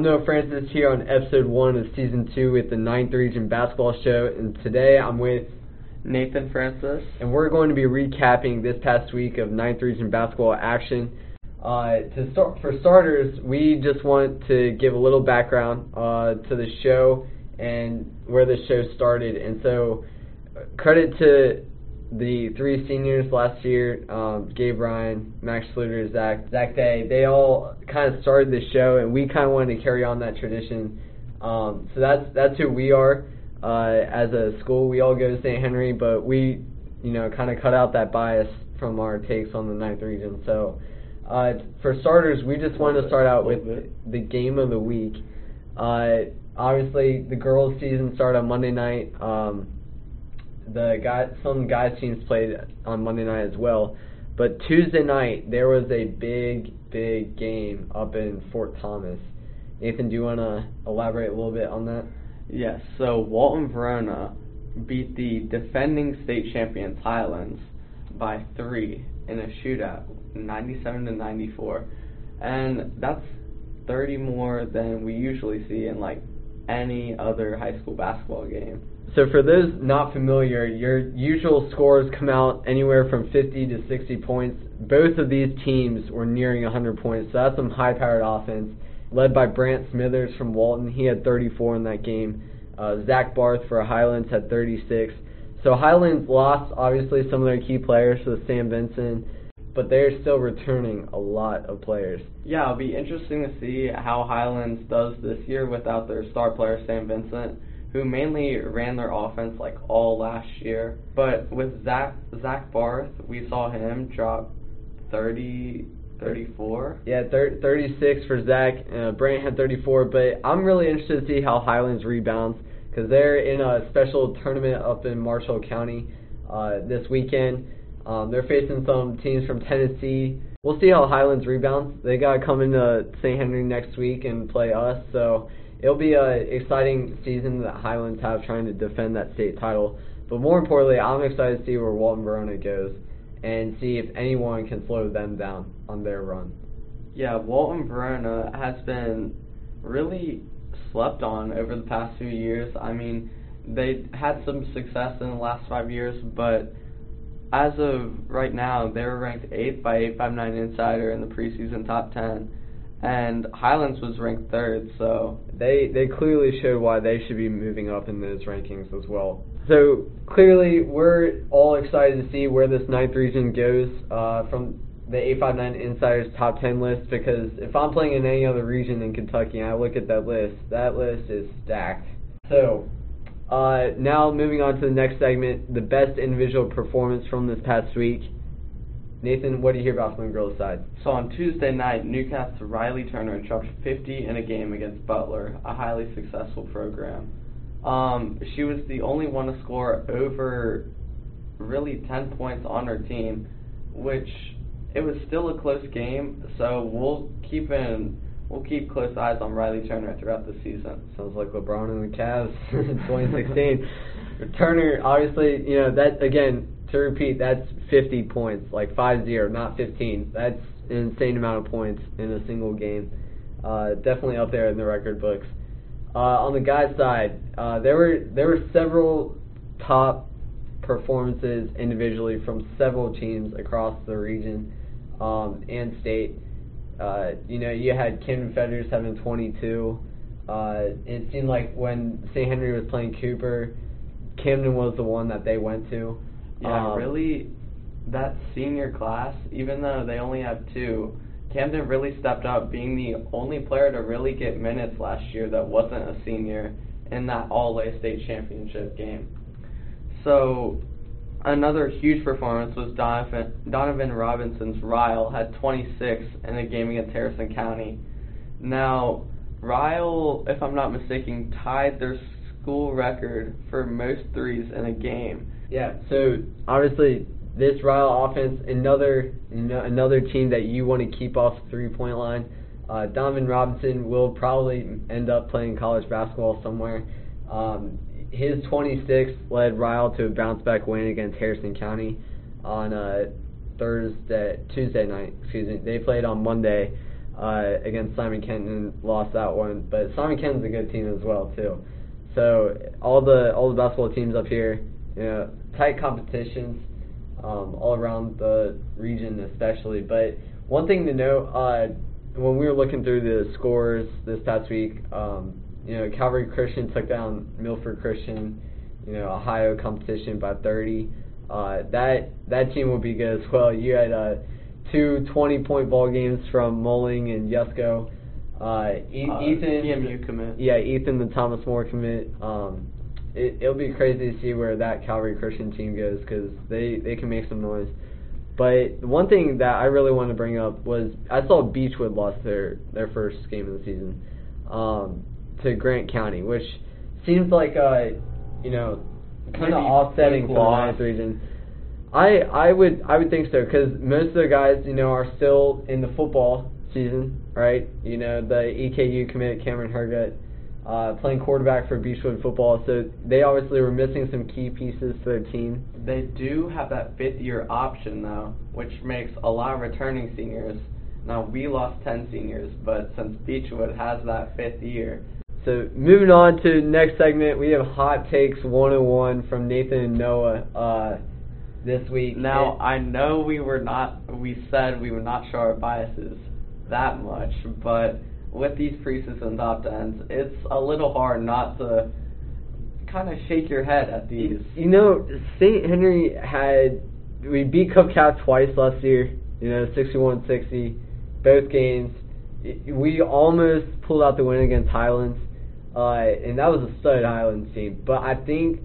I'm Noah Francis here on episode one of season two with the Ninth Region Basketball Show, and today I'm with Nathan Francis, and we're going to be recapping this past week of Ninth Region basketball action. Uh, to start, for starters, we just want to give a little background uh, to the show and where the show started, and so credit to the three seniors last year, um, Gabe Ryan, Max Schluter, Zach, Zach Day, they all kind of started the show, and we kind of wanted to carry on that tradition. Um, so that's that's who we are uh, as a school. We all go to St. Henry, but we, you know, kind of cut out that bias from our takes on the ninth region. So uh, for starters, we just wanted to start out with the game of the week. Uh, obviously, the girls' season started on Monday night. Um, the guy, some guys teams played on Monday night as well. But Tuesday night there was a big, big game up in Fort Thomas. Nathan, do you want to elaborate a little bit on that? Yes. So Walton Verona beat the defending state champions Highlands by three in a shootout, 97 to 94, and that's 30 more than we usually see in like any other high school basketball game. So for those not familiar, your usual scores come out anywhere from 50 to 60 points. Both of these teams were nearing 100 points, so that's some high-powered offense. Led by Brant Smithers from Walton, he had 34 in that game. Uh, Zach Barth for Highlands had 36. So Highlands lost obviously some of their key players, so Sam Vincent, but they're still returning a lot of players. Yeah, it'll be interesting to see how Highlands does this year without their star player Sam Vincent who mainly ran their offense like all last year. But with Zach Zach Barth, we saw him drop 30, 34. Yeah, thir- 36 for Zach. Uh, Brant had 34. But I'm really interested to see how Highlands rebounds because they're in a special tournament up in Marshall County uh, this weekend. Um, they're facing some teams from Tennessee. We'll see how Highlands rebounds. They got to come into St. Henry next week and play us. So it'll be an exciting season that Highlands have trying to defend that state title. But more importantly, I'm excited to see where Walton Verona goes and see if anyone can slow them down on their run. Yeah, Walton Verona has been really slept on over the past few years. I mean, they had some success in the last five years, but as of right now, they're ranked 8th by 859 Insider in the preseason top 10 and Highlands was ranked third, so they they clearly showed why they should be moving up in those rankings as well. So clearly, we're all excited to see where this ninth region goes uh, from the 859 Insiders top 10 list because if I'm playing in any other region in Kentucky and I look at that list, that list is stacked. So uh, now moving on to the next segment, the best individual performance from this past week. Nathan, what do you hear about from the girls' side? So on Tuesday night, Newcastle Riley Turner dropped 50 in a game against Butler, a highly successful program. Um, she was the only one to score over really 10 points on her team, which it was still a close game. So we'll keep in we'll keep close eyes on Riley Turner throughout the season. Sounds like LeBron and the Cavs in 2016. Turner, obviously, you know that again to repeat, that's 50 points, like 5-0, not 15. That's an insane amount of points in a single game. Uh, definitely up there in the record books. Uh, on the guys' side, uh, there were there were several top performances individually from several teams across the region um, and state. Uh, you know, you had Camden Fetters having 22. Uh, it seemed like when St. Henry was playing Cooper, Camden was the one that they went to. Yeah, um, really, that senior class, even though they only have two, Camden really stepped up, being the only player to really get minutes last year that wasn't a senior in that All A State Championship game. So, another huge performance was Donovan, Donovan Robinson's Ryle had 26 in a game against Harrison County. Now, Ryle, if I'm not mistaken, tied their school record for most threes in a game yeah. So obviously, this Ryle offense, another another team that you want to keep off the three point line. Uh, Donovan Robinson will probably end up playing college basketball somewhere. Um, his 26 led Ryle to a bounce back win against Harrison County on uh, Thursday, Tuesday night. Excuse me. They played on Monday. uh, against Simon Kenton, lost that one. But Simon Kenton's a good team as well too. So all the all the basketball teams up here, you know, tight competitions um, all around the region, especially. But one thing to note, uh, when we were looking through the scores this past week, um, you know, Calvary Christian took down Milford Christian, you know, Ohio competition by 30. Uh, that that team will be good as well. You had uh, two 20-point ball games from Mulling and Yusko. Uh, e- Uh, Ethan, EMU commit. yeah, Ethan, the Thomas More commit. Um, it, it'll be crazy to see where that Calvary Christian team goes because they they can make some noise. But one thing that I really want to bring up was I saw Beechwood lost their their first game of the season um, to Grant County, which seems like a you know kind of offsetting for the ninth region. I I would I would think so because most of the guys you know are still in the football season, right? You know the EKU commit Cameron Hergut uh, playing quarterback for Beechwood football, so they obviously were missing some key pieces to their team. They do have that fifth year option though, which makes a lot of returning seniors. Now we lost ten seniors, but since Beechwood has that fifth year, So moving on to the next segment, we have hot takes 101 from Nathan and Noah uh, this week. now And- I know we were not we said we would not show our biases that much, but with these preseason top tens, it's a little hard not to kind of shake your head at these. You know, St. Henry had we beat Cov Cath twice last year. You know, 61-60, both games. We almost pulled out the win against Highlands, uh, and that was a stud Highlands team. But I think,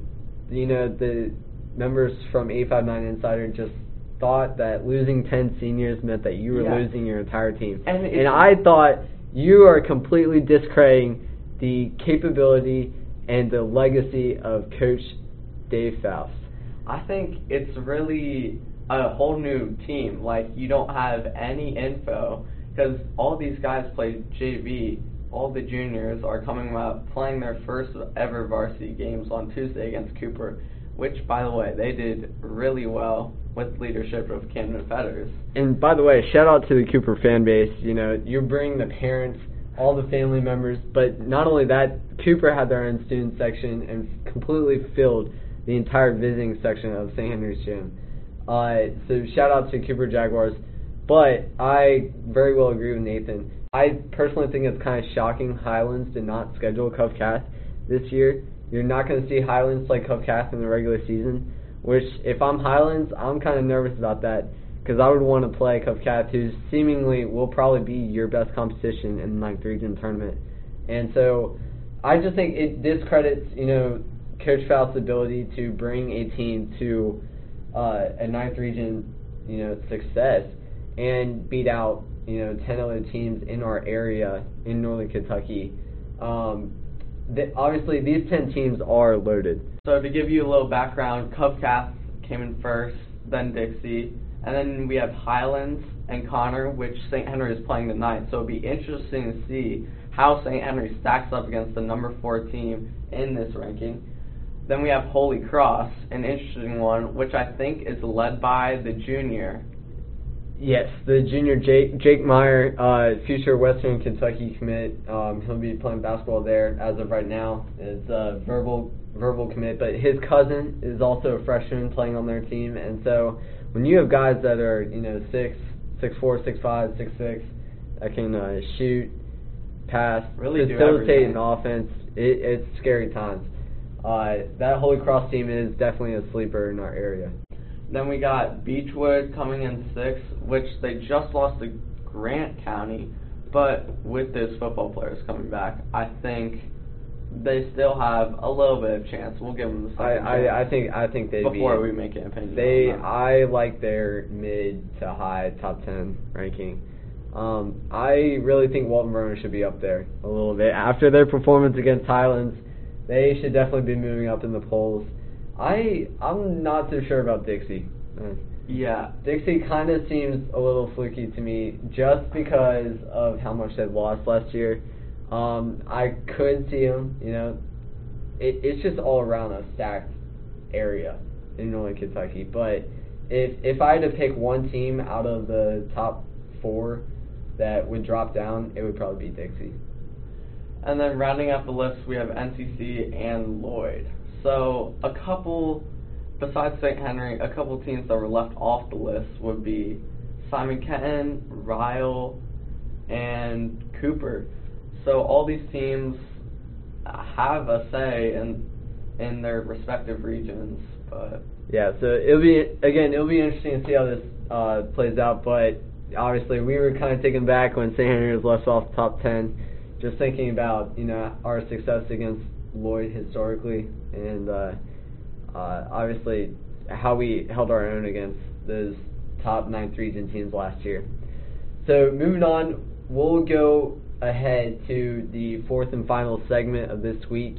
you know, the members from 859 Insider just thought that losing 10 seniors meant that you were Yeah. losing your entire team. And and I thought you are completely discrediting the capability and the legacy of Coach Dave Faust. I think it's really a whole new team. Like you don't have any info because all these guys played JV. All the juniors are coming up playing their first ever varsity games on Tuesday against Cooper, which by the way they did really well with leadership of Camden Fetters. And by the way, shout out to the Cooper fan base. You know, you bring the parents, all the family members, but not only that, Cooper had their own student section and completely filled the entire visiting section of St. Henry's gym. Uh, so shout out to Cooper Jaguars. But I very well agree with Nathan. I personally think it's kind of shocking Highlands did not schedule Cov Cath this year. You're not going to see Highlands play Cov Cath in the regular season, which if I'm Highlands, I'm kind of nervous about that because I would want to play Cov Cath, who seemingly will probably be your best competition in like the region tournament. And so I just think it discredits, you know, Coach Faust's ability to bring a team to uh, a ninth region, you know, success and beat out, you know, 10 other teams in our area in northern Kentucky. Um, th- obviously, these 10 teams are loaded. So to give you a little background, Cov Cath came in first, then Dixie, and then we have Highlands and Conner, which St. Henry is playing tonight. So it'll be interesting to see how St. Henry stacks up against the number four team in this ranking. Then we have Holy Cross, an interesting one, which I think is led by the junior. Yes, the junior Jake Jake Meyer, uh, future Western Kentucky commit. Um, he'll be playing basketball there as of right now. It's a verbal verbal commit, but his cousin is also a freshman playing on their team, and so when you have guys that are you know six six four six five six six that can uh, shoot, pass, Really facilitate an offense, it, it's scary times. Uh, that Holy Cross team is definitely a sleeper in our area. Then we got Beechwood coming in sixth, which they just lost to Grant County. But with those football players coming back, I think they still have a little bit of chance. We'll give them the I, second I, I chance think I think they before be, we make an opinion. They. I like their mid to high top ten ranking. Um, I really think Walton Verona should be up there a little bit after their performance against Highlands. They should definitely be moving up in the polls. I I'm not so sure about Dixie. Yeah, Dixie kind of seems a little fluky to me just because of how much they lost last year. Um, I could see them, you know. It, it's just all around a stacked area in Northern Kentucky. But if if I had to pick one team out of the top four, that would drop down, it would probably be Dixie. And then rounding out the list, we have NCC and Lloyd. So a couple, besides St. Henry, a couple teams that were left off the list would be Simon Kenton, Ryle, and Cooper. So all these teams have a say in in their respective regions, but yeah. So it'll be again, it'll be interesting to see how this uh, plays out. But obviously, we were kind of taken back when St. Henry was left off the top ten. Just thinking about you know our success against Lloyd historically, and uh, uh, obviously how we held our own against those top ninth region teams last year. So moving on, we'll go ahead to the fourth and final segment of this week.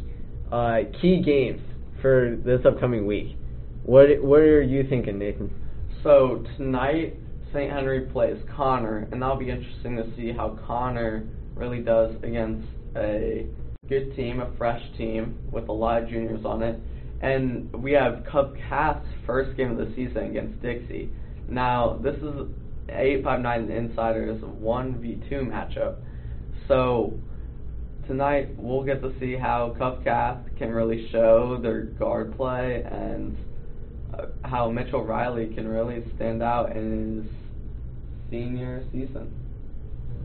Uh, key games for this upcoming week. What what are you thinking, Nathan? So tonight, St. Henry plays Conner, and that'll be interesting to see how Conner really does against a good team, a fresh team with a lot of juniors on it. And we have Cov Cath's first game of the season against Dixie. Now, this is 859 Insiders 1v2 matchup. So, tonight we'll get to see how Cov Cath can really show their guard play and uh, how Mitchell Riley can really stand out in his senior season.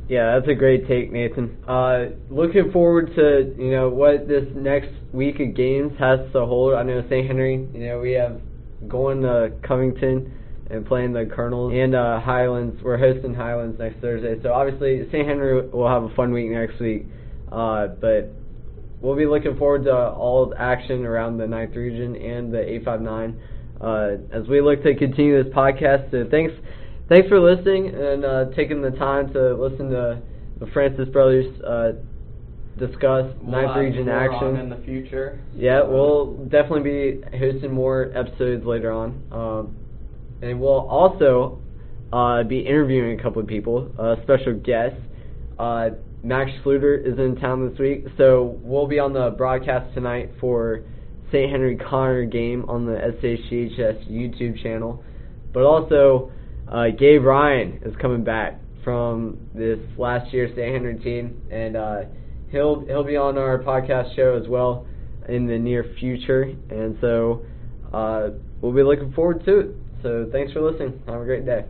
Yeah, that's a great take, Nathan. Uh, looking forward to you know what this next week of games has to hold. I know St. Henry. You know we have going to Covington and playing the Colonels and uh, Highlands. We're hosting Highlands next Thursday, so obviously St. Henry will have a fun week next week. Uh, but we'll be looking forward to all the action around the ninth region and the 859 uh, as we look to continue this podcast. So thanks thanks for listening and uh, taking the time to listen to the Francis brothers uh, discuss We'll ninth region action. on in the future. Yeah, we'll definitely be hosting more episodes later on. Um, and we'll also uh, be interviewing a couple of people, uh, special guests. Uh, Max Schluter is in town this week, so we'll be on the broadcast tonight for St. Henry Conner game on the SHGHS YouTube channel. But also, uh, Gabe Ryan is coming back from this last year St. Henry team, and uh, he'll he'll be on our podcast show as well in the near future, and so uh, we'll be looking forward to it. So thanks for listening. Have a great day.